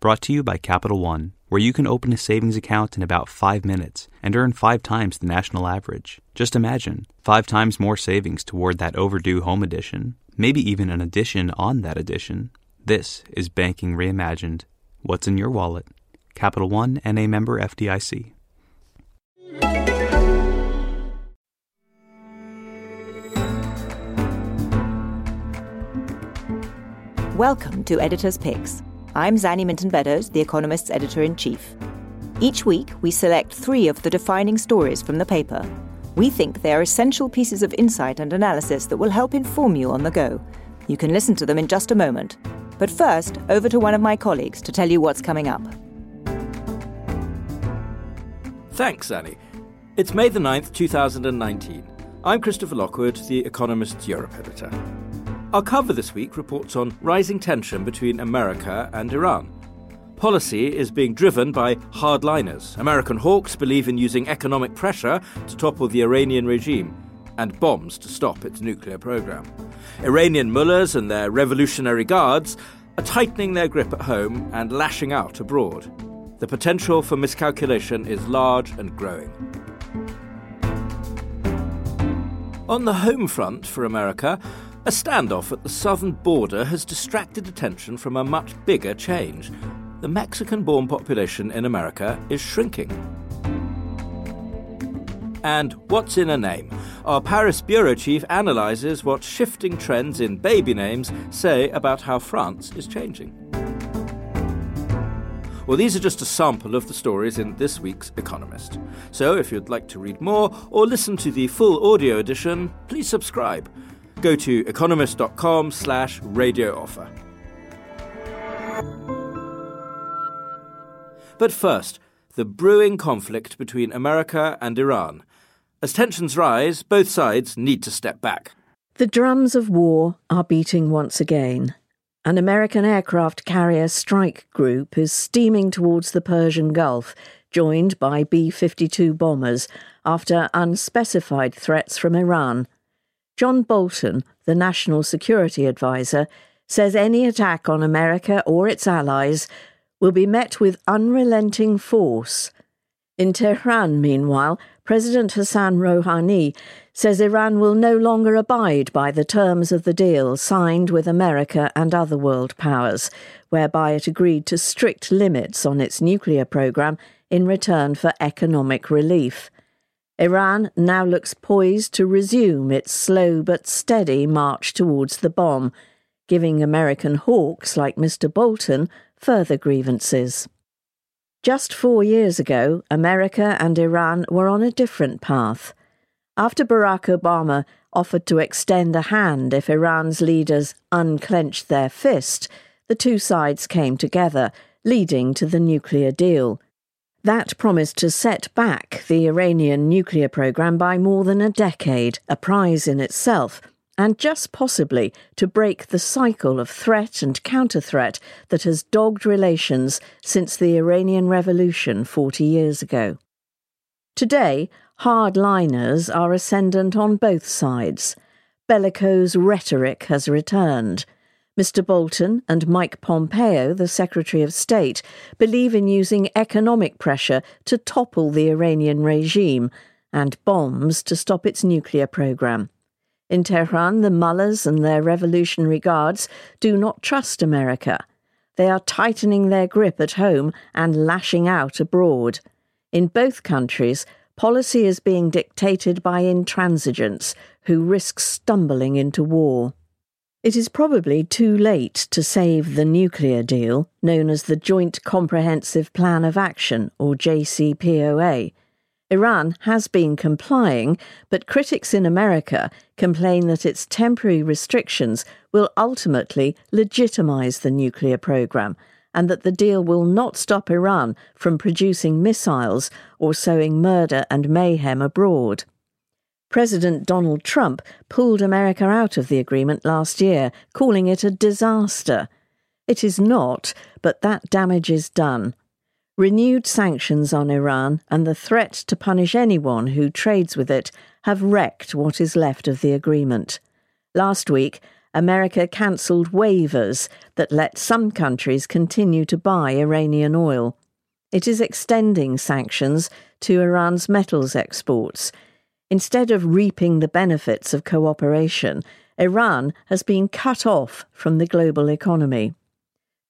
Brought to you by Capital One, where you can open a savings account in about five minutes and earn five times the national average. Just imagine five times more savings toward that overdue home edition, maybe even an addition on that addition. This is Banking Reimagined. What's in your wallet? Capital One and a member FDIC. Welcome to Editor's Picks. I'm Zanny Minton Beddoes, The Economist's editor in chief. Each week, we select three of the defining stories from the paper. We think they are essential pieces of insight and analysis that will help inform you on the go. You can listen to them in just a moment. But first, over to one of my colleagues to tell you what's coming up. Thanks, Zanny. It's May the 9th, 2019. I'm Christopher Lockwood, The Economist's Europe editor. Our cover this week reports on rising tension between America and Iran. Policy is being driven by hardliners. American hawks believe in using economic pressure to topple the Iranian regime and bombs to stop its nuclear program. Iranian mullahs and their revolutionary guards are tightening their grip at home and lashing out abroad. The potential for miscalculation is large and growing. On the home front for America, a standoff at the southern border has distracted attention from a much bigger change. The Mexican born population in America is shrinking. And what's in a name? Our Paris bureau chief analyses what shifting trends in baby names say about how France is changing. Well, these are just a sample of the stories in this week's Economist. So if you'd like to read more or listen to the full audio edition, please subscribe go to economist.com slash radio offer. But first, the brewing conflict between America and Iran. As tensions rise, both sides need to step back. The drums of war are beating once again. An American aircraft carrier strike group is steaming towards the Persian Gulf, joined by B 52 bombers, after unspecified threats from Iran John Bolton, the National Security Advisor, says any attack on America or its allies will be met with unrelenting force. In Tehran, meanwhile, President Hassan Rouhani says Iran will no longer abide by the terms of the deal signed with America and other world powers, whereby it agreed to strict limits on its nuclear program in return for economic relief. Iran now looks poised to resume its slow but steady march towards the bomb, giving American hawks like Mr. Bolton further grievances. Just four years ago, America and Iran were on a different path. After Barack Obama offered to extend a hand if Iran's leaders unclenched their fist, the two sides came together, leading to the nuclear deal. That promised to set back the Iranian nuclear program by more than a decade, a prize in itself, and just possibly to break the cycle of threat and counter threat that has dogged relations since the Iranian Revolution 40 years ago. Today, hardliners are ascendant on both sides. Bellicose rhetoric has returned. Mr. Bolton and Mike Pompeo, the Secretary of State, believe in using economic pressure to topple the Iranian regime and bombs to stop its nuclear program. In Tehran, the mullahs and their revolutionary guards do not trust America. They are tightening their grip at home and lashing out abroad. In both countries, policy is being dictated by intransigents who risk stumbling into war. It is probably too late to save the nuclear deal, known as the Joint Comprehensive Plan of Action, or JCPOA. Iran has been complying, but critics in America complain that its temporary restrictions will ultimately legitimize the nuclear program and that the deal will not stop Iran from producing missiles or sowing murder and mayhem abroad. President Donald Trump pulled America out of the agreement last year, calling it a disaster. It is not, but that damage is done. Renewed sanctions on Iran and the threat to punish anyone who trades with it have wrecked what is left of the agreement. Last week, America cancelled waivers that let some countries continue to buy Iranian oil. It is extending sanctions to Iran's metals exports. Instead of reaping the benefits of cooperation, Iran has been cut off from the global economy.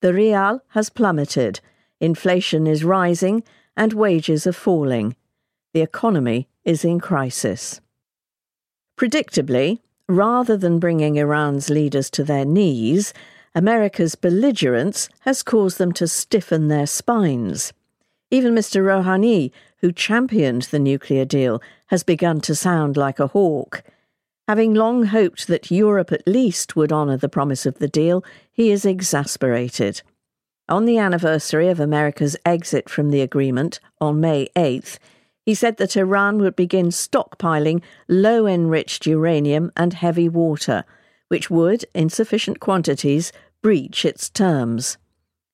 The rial has plummeted, inflation is rising, and wages are falling. The economy is in crisis. Predictably, rather than bringing Iran's leaders to their knees, America's belligerence has caused them to stiffen their spines. Even Mr. Rouhani, who championed the nuclear deal, has begun to sound like a hawk. Having long hoped that Europe at least would honour the promise of the deal, he is exasperated. On the anniversary of America's exit from the agreement, on May 8th, he said that Iran would begin stockpiling low enriched uranium and heavy water, which would, in sufficient quantities, breach its terms.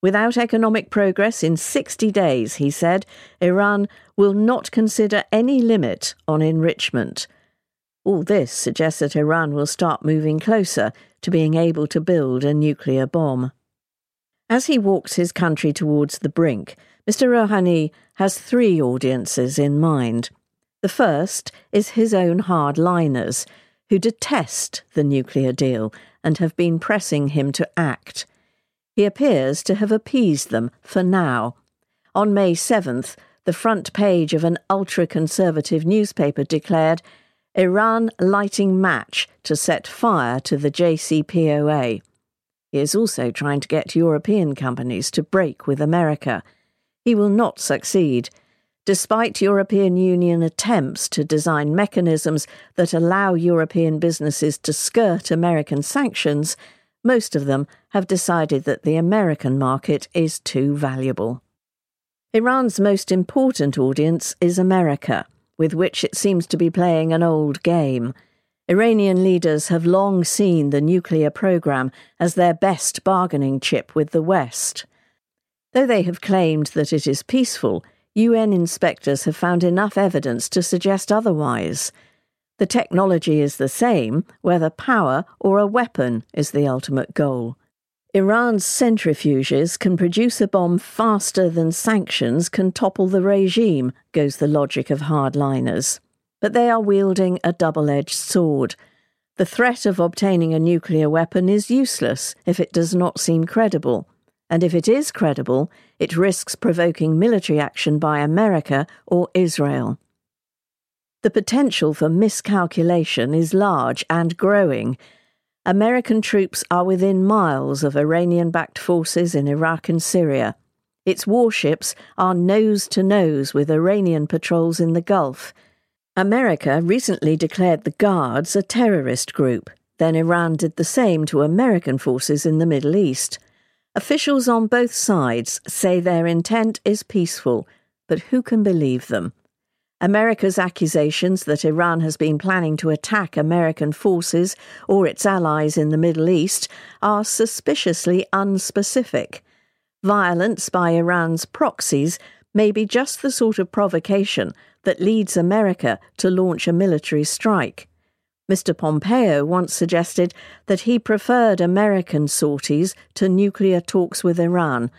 Without economic progress in 60 days, he said, Iran will not consider any limit on enrichment. All this suggests that Iran will start moving closer to being able to build a nuclear bomb. As he walks his country towards the brink, Mr. Rouhani has three audiences in mind. The first is his own hardliners, who detest the nuclear deal and have been pressing him to act. He appears to have appeased them for now. On May 7th, the front page of an ultra conservative newspaper declared Iran lighting match to set fire to the JCPOA. He is also trying to get European companies to break with America. He will not succeed. Despite European Union attempts to design mechanisms that allow European businesses to skirt American sanctions, most of them have decided that the American market is too valuable. Iran's most important audience is America, with which it seems to be playing an old game. Iranian leaders have long seen the nuclear program as their best bargaining chip with the West. Though they have claimed that it is peaceful, UN inspectors have found enough evidence to suggest otherwise. The technology is the same, whether power or a weapon is the ultimate goal. Iran's centrifuges can produce a bomb faster than sanctions can topple the regime, goes the logic of hardliners. But they are wielding a double edged sword. The threat of obtaining a nuclear weapon is useless if it does not seem credible and if it is credible, it risks provoking military action by America or Israel. The potential for miscalculation is large and growing. American troops are within miles of Iranian backed forces in Iraq and Syria. Its warships are nose to nose with Iranian patrols in the Gulf. America recently declared the Guards a terrorist group. Then Iran did the same to American forces in the Middle East. Officials on both sides say their intent is peaceful, but who can believe them? America's accusations that Iran has been planning to attack American forces or its allies in the Middle East are suspiciously unspecific. Violence by Iran's proxies may be just the sort of provocation that leads America to launch a military strike. Mr. Pompeo once suggested that he preferred American sorties to nuclear talks with Iran.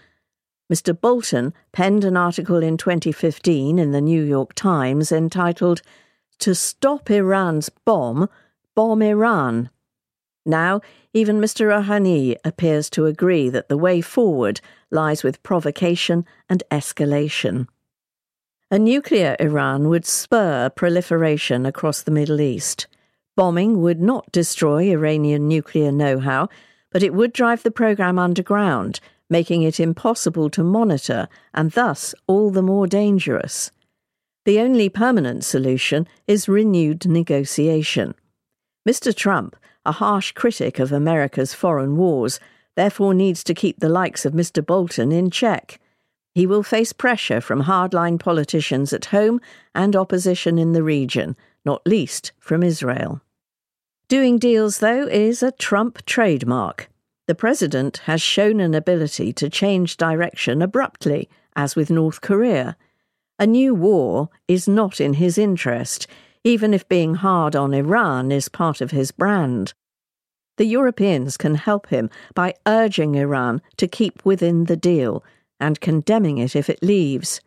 Mr. Bolton penned an article in 2015 in the New York Times entitled, To Stop Iran's Bomb, Bomb Iran. Now, even Mr. Rouhani appears to agree that the way forward lies with provocation and escalation. A nuclear Iran would spur proliferation across the Middle East. Bombing would not destroy Iranian nuclear know how, but it would drive the program underground, making it impossible to monitor and thus all the more dangerous. The only permanent solution is renewed negotiation. Mr. Trump, a harsh critic of America's foreign wars, therefore needs to keep the likes of Mr. Bolton in check. He will face pressure from hardline politicians at home and opposition in the region not least from Israel. Doing deals, though, is a Trump trademark. The president has shown an ability to change direction abruptly, as with North Korea. A new war is not in his interest, even if being hard on Iran is part of his brand. The Europeans can help him by urging Iran to keep within the deal and condemning it if it leaves.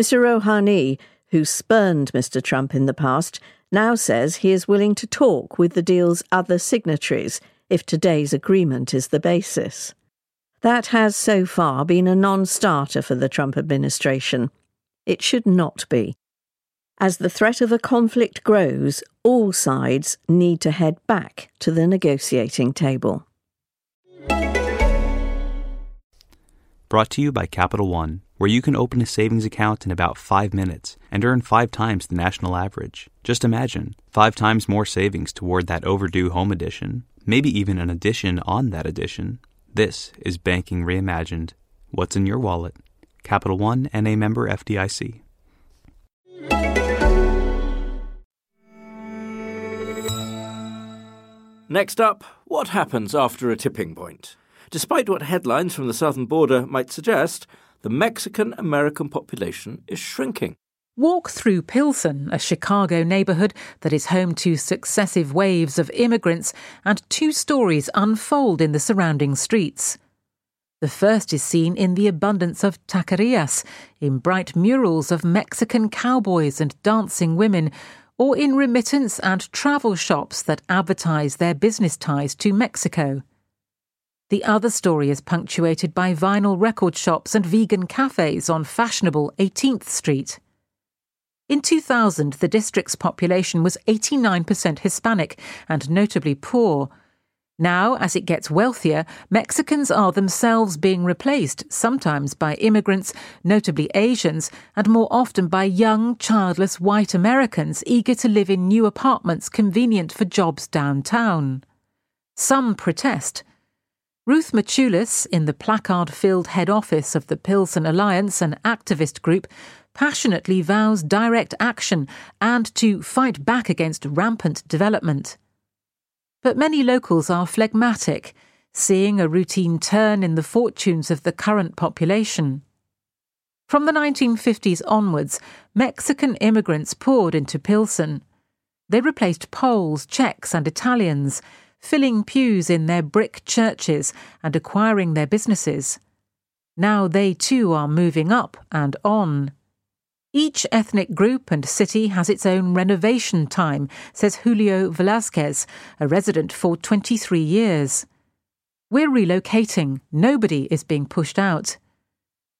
Mr. Rouhani, who spurned Mr. Trump in the past, now says he is willing to talk with the deal's other signatories if today's agreement is the basis. That has so far been a non starter for the Trump administration. It should not be. As the threat of a conflict grows, all sides need to head back to the negotiating table. Brought to you by Capital One, where you can open a savings account in about five minutes and earn five times the national average. Just imagine five times more savings toward that overdue home edition, maybe even an addition on that addition. This is Banking Reimagined. What's in your wallet? Capital One and a member FDIC. Next up, what happens after a tipping point? Despite what headlines from the southern border might suggest, the Mexican American population is shrinking. Walk through Pilsen, a Chicago neighborhood that is home to successive waves of immigrants, and two stories unfold in the surrounding streets. The first is seen in the abundance of taquerias, in bright murals of Mexican cowboys and dancing women, or in remittance and travel shops that advertise their business ties to Mexico. The other story is punctuated by vinyl record shops and vegan cafes on fashionable 18th Street. In 2000, the district's population was 89% Hispanic and notably poor. Now, as it gets wealthier, Mexicans are themselves being replaced, sometimes by immigrants, notably Asians, and more often by young, childless white Americans eager to live in new apartments convenient for jobs downtown. Some protest. Ruth Matulis, in the placard filled head office of the Pilsen Alliance, an activist group, passionately vows direct action and to fight back against rampant development. But many locals are phlegmatic, seeing a routine turn in the fortunes of the current population. From the 1950s onwards, Mexican immigrants poured into Pilsen. They replaced Poles, Czechs, and Italians, filling pews in their brick churches and acquiring their businesses. Now they too are moving up and on. Each ethnic group and city has its own renovation time, says Julio Velasquez, a resident for 23 years. We're relocating. Nobody is being pushed out.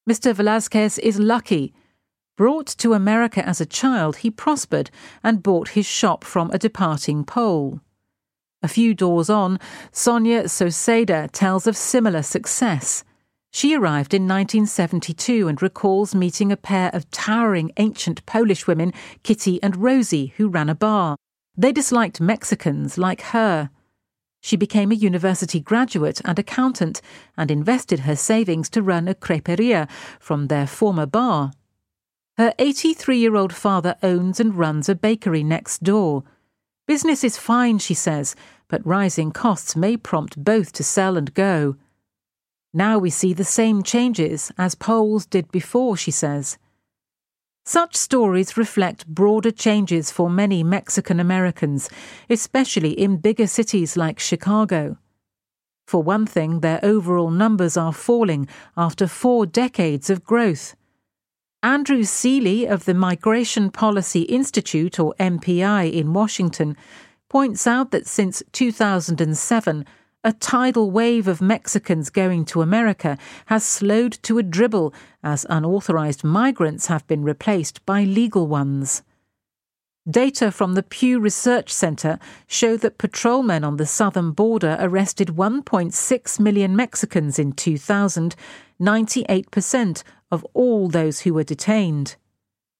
Mr. Velasquez is lucky. Brought to America as a child, he prospered and bought his shop from a departing Pole. A few doors on, Sonia Soseda tells of similar success. She arrived in 1972 and recalls meeting a pair of towering ancient Polish women, Kitty and Rosie, who ran a bar. They disliked Mexicans like her. She became a university graduate and accountant and invested her savings to run a creperia from their former bar. Her 83 year old father owns and runs a bakery next door. Business is fine, she says, but rising costs may prompt both to sell and go. Now we see the same changes as Poles did before, she says. Such stories reflect broader changes for many Mexican Americans, especially in bigger cities like Chicago. For one thing, their overall numbers are falling after four decades of growth. Andrew Selee of the Migration Policy Institute, or MPI, in Washington, points out that since 2007, a tidal wave of Mexicans going to America has slowed to a dribble as unauthorized migrants have been replaced by legal ones. Data from the Pew Research Center show that patrolmen on the southern border arrested 1.6 million Mexicans in 2000, 98% of all those who were detained.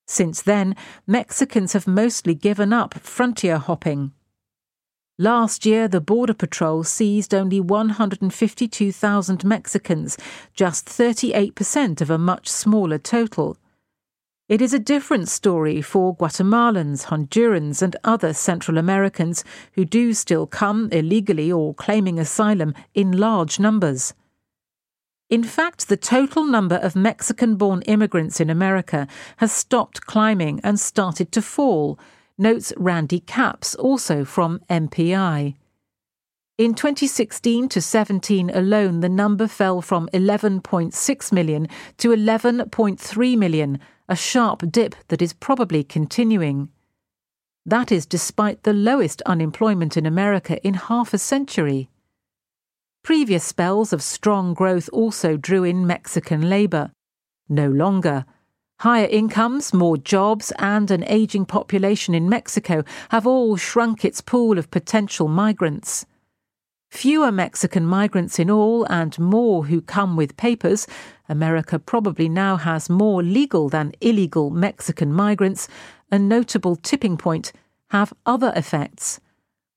Since then, Mexicans have mostly given up frontier hopping. Last year, the Border Patrol seized only 152,000 Mexicans, just 38% of a much smaller total. It is a different story for Guatemalans, Hondurans, and other Central Americans who do still come illegally or claiming asylum in large numbers. In fact, the total number of Mexican born immigrants in America has stopped climbing and started to fall notes Randy Capps, also from MPI. In 2016 to 17 alone, the number fell from 11.6 million to 11.3 million, a sharp dip that is probably continuing. That is despite the lowest unemployment in America in half a century. Previous spells of strong growth also drew in Mexican labour. No longer. Higher incomes, more jobs, and an ageing population in Mexico have all shrunk its pool of potential migrants. Fewer Mexican migrants in all and more who come with papers. America probably now has more legal than illegal Mexican migrants. A notable tipping point have other effects.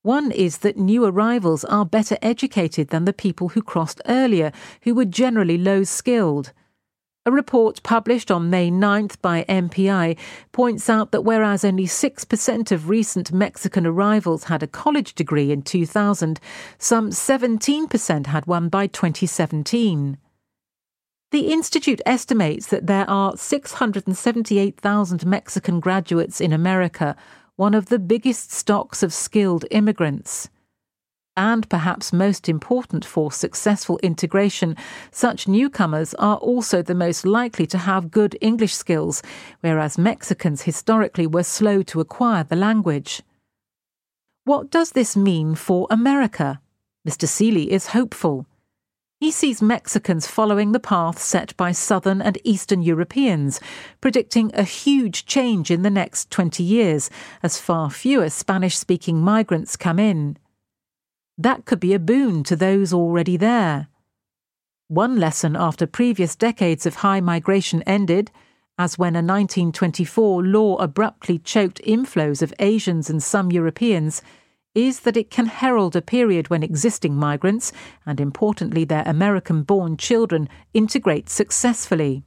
One is that new arrivals are better educated than the people who crossed earlier, who were generally low skilled. A report published on May 9th by MPI points out that whereas only 6% of recent Mexican arrivals had a college degree in 2000, some 17% had one by 2017. The Institute estimates that there are 678,000 Mexican graduates in America, one of the biggest stocks of skilled immigrants and perhaps most important for successful integration, such newcomers are also the most likely to have good English skills, whereas Mexicans historically were slow to acquire the language. What does this mean for America? Mr. Selee is hopeful. He sees Mexicans following the path set by Southern and Eastern Europeans, predicting a huge change in the next 20 years as far fewer Spanish speaking migrants come in that could be a boon to those already there. One lesson after previous decades of high migration ended, as when a 1924 law abruptly choked inflows of Asians and some Europeans, is that it can herald a period when existing migrants, and importantly their American born children, integrate successfully.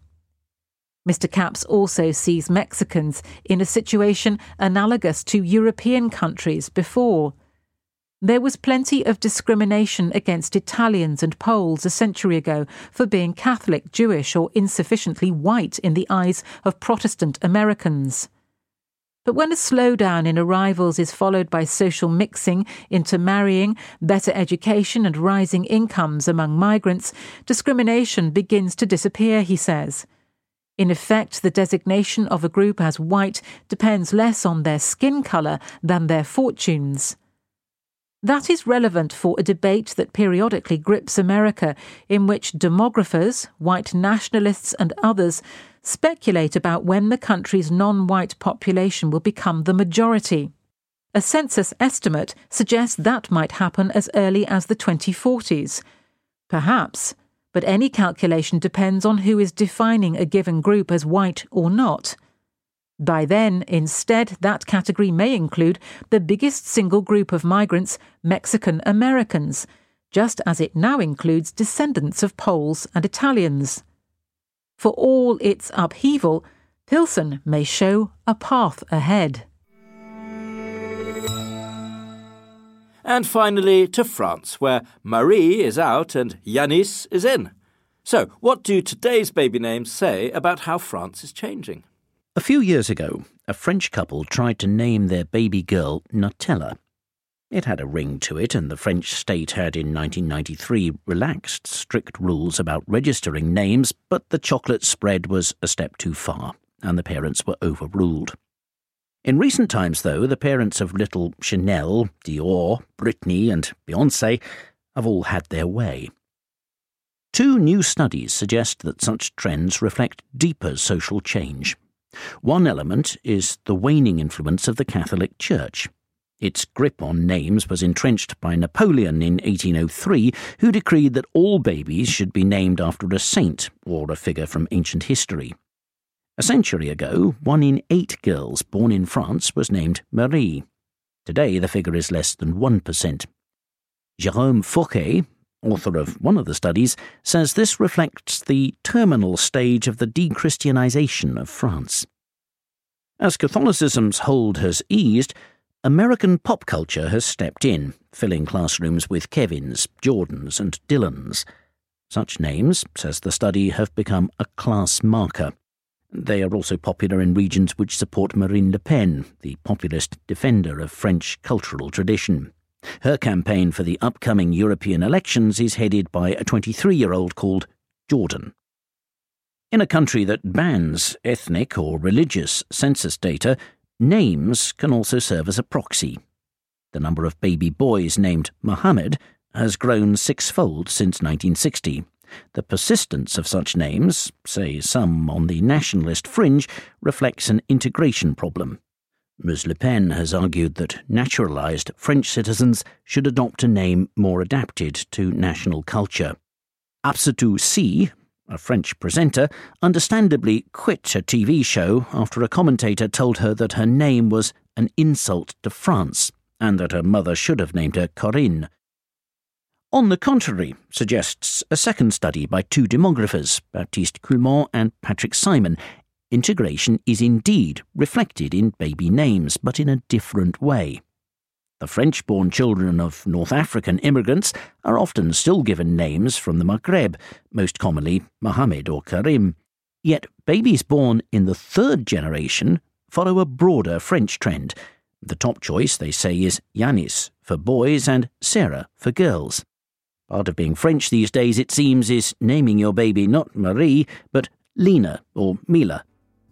Mr. Capps also sees Mexicans in a situation analogous to European countries before there was plenty of discrimination against Italians and Poles a century ago for being Catholic, Jewish, or insufficiently white in the eyes of Protestant Americans. But when a slowdown in arrivals is followed by social mixing, intermarrying, better education, and rising incomes among migrants, discrimination begins to disappear, he says. In effect, the designation of a group as white depends less on their skin colour than their fortunes. That is relevant for a debate that periodically grips America, in which demographers, white nationalists, and others speculate about when the country's non white population will become the majority. A census estimate suggests that might happen as early as the 2040s. Perhaps, but any calculation depends on who is defining a given group as white or not. By then, instead, that category may include the biggest single group of migrants, Mexican Americans, just as it now includes descendants of Poles and Italians. For all its upheaval, Pilsen may show a path ahead. And finally to France, where Marie is out and Yanis is in. So, what do today's baby names say about how France is changing? A few years ago, a French couple tried to name their baby girl Nutella. It had a ring to it, and the French state had in 1993 relaxed strict rules about registering names, but the chocolate spread was a step too far, and the parents were overruled. In recent times, though, the parents of little Chanel, Dior, Britney, and Beyonce have all had their way. Two new studies suggest that such trends reflect deeper social change one element is the waning influence of the Catholic Church. Its grip on names was entrenched by Napoleon in 1803, who decreed that all babies should be named after a saint or a figure from ancient history. A century ago, one in eight girls born in France was named Marie. Today, the figure is less than 1%. Jérôme Fourquet, author of one of the studies, says this reflects the terminal stage of the dechristianization of France. As Catholicism's hold has eased, American pop culture has stepped in, filling classrooms with Kevins, Jordans, and Dylans. Such names, says the study, have become a class marker. They are also popular in regions which support Marine Le Pen, the populist defender of French cultural tradition. Her campaign for the upcoming European elections is headed by a 23 year old called Jordan. In a country that bans ethnic or religious census data, names can also serve as a proxy. The number of baby boys named Mohammed has grown sixfold since 1960. The persistence of such names, say some on the nationalist fringe, reflects an integration problem. Ms. Le Pen has argued that naturalised French citizens should adopt a name more adapted to national culture. Hapsatou Sy, a French presenter, understandably quit a TV show after a commentator told her that her name was an insult to France and that her mother should have named her Corinne. On the contrary, suggests a second study by two demographers, Baptiste Coulmont and Patrick Simon, integration is indeed reflected in baby names, but in a different way. The French born children of North African immigrants are often still given names from the Maghreb, most commonly Mohammed or Karim. Yet babies born in the third generation follow a broader French trend. The top choice, they say, is Yanis for boys and Sarah for girls. Part of being French these days, it seems, is naming your baby not Marie, but Lena or Mila.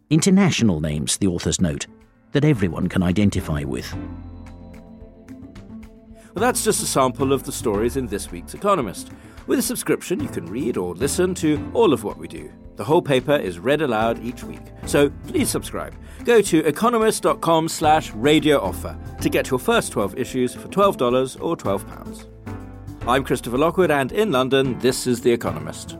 International names, the authors note, that everyone can identify with. Well, that's just a sample of the stories in this week's Economist. With a subscription, you can read or listen to all of what we do. The whole paper is read aloud each week, so please subscribe. Go to economist.com slash radio offer to get your first 12 issues for $12 or £12. I'm Christopher Lockwood, and in London, this is The Economist.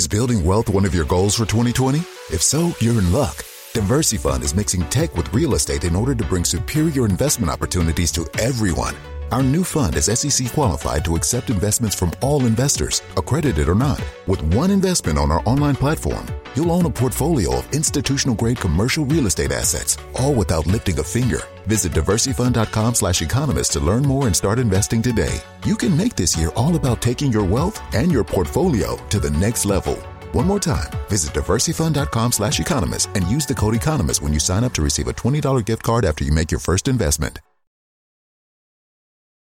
Is building wealth one of your goals for 2020? If so, you're in luck. DiversyFund is mixing tech with real estate in order to bring superior investment opportunities to everyone. Our new fund is SEC qualified to accept investments from all investors, accredited or not. With one investment on our online platform, you'll own a portfolio of institutional grade commercial real estate assets, all without lifting a finger. Visit diversyfund.com slash economist to learn more and start investing today. You can make this year all about taking your wealth and your portfolio to the next level. One more time, visit diversyfund.com slash economist and use the code economist when you sign up to receive a $20 gift card after you make your first investment.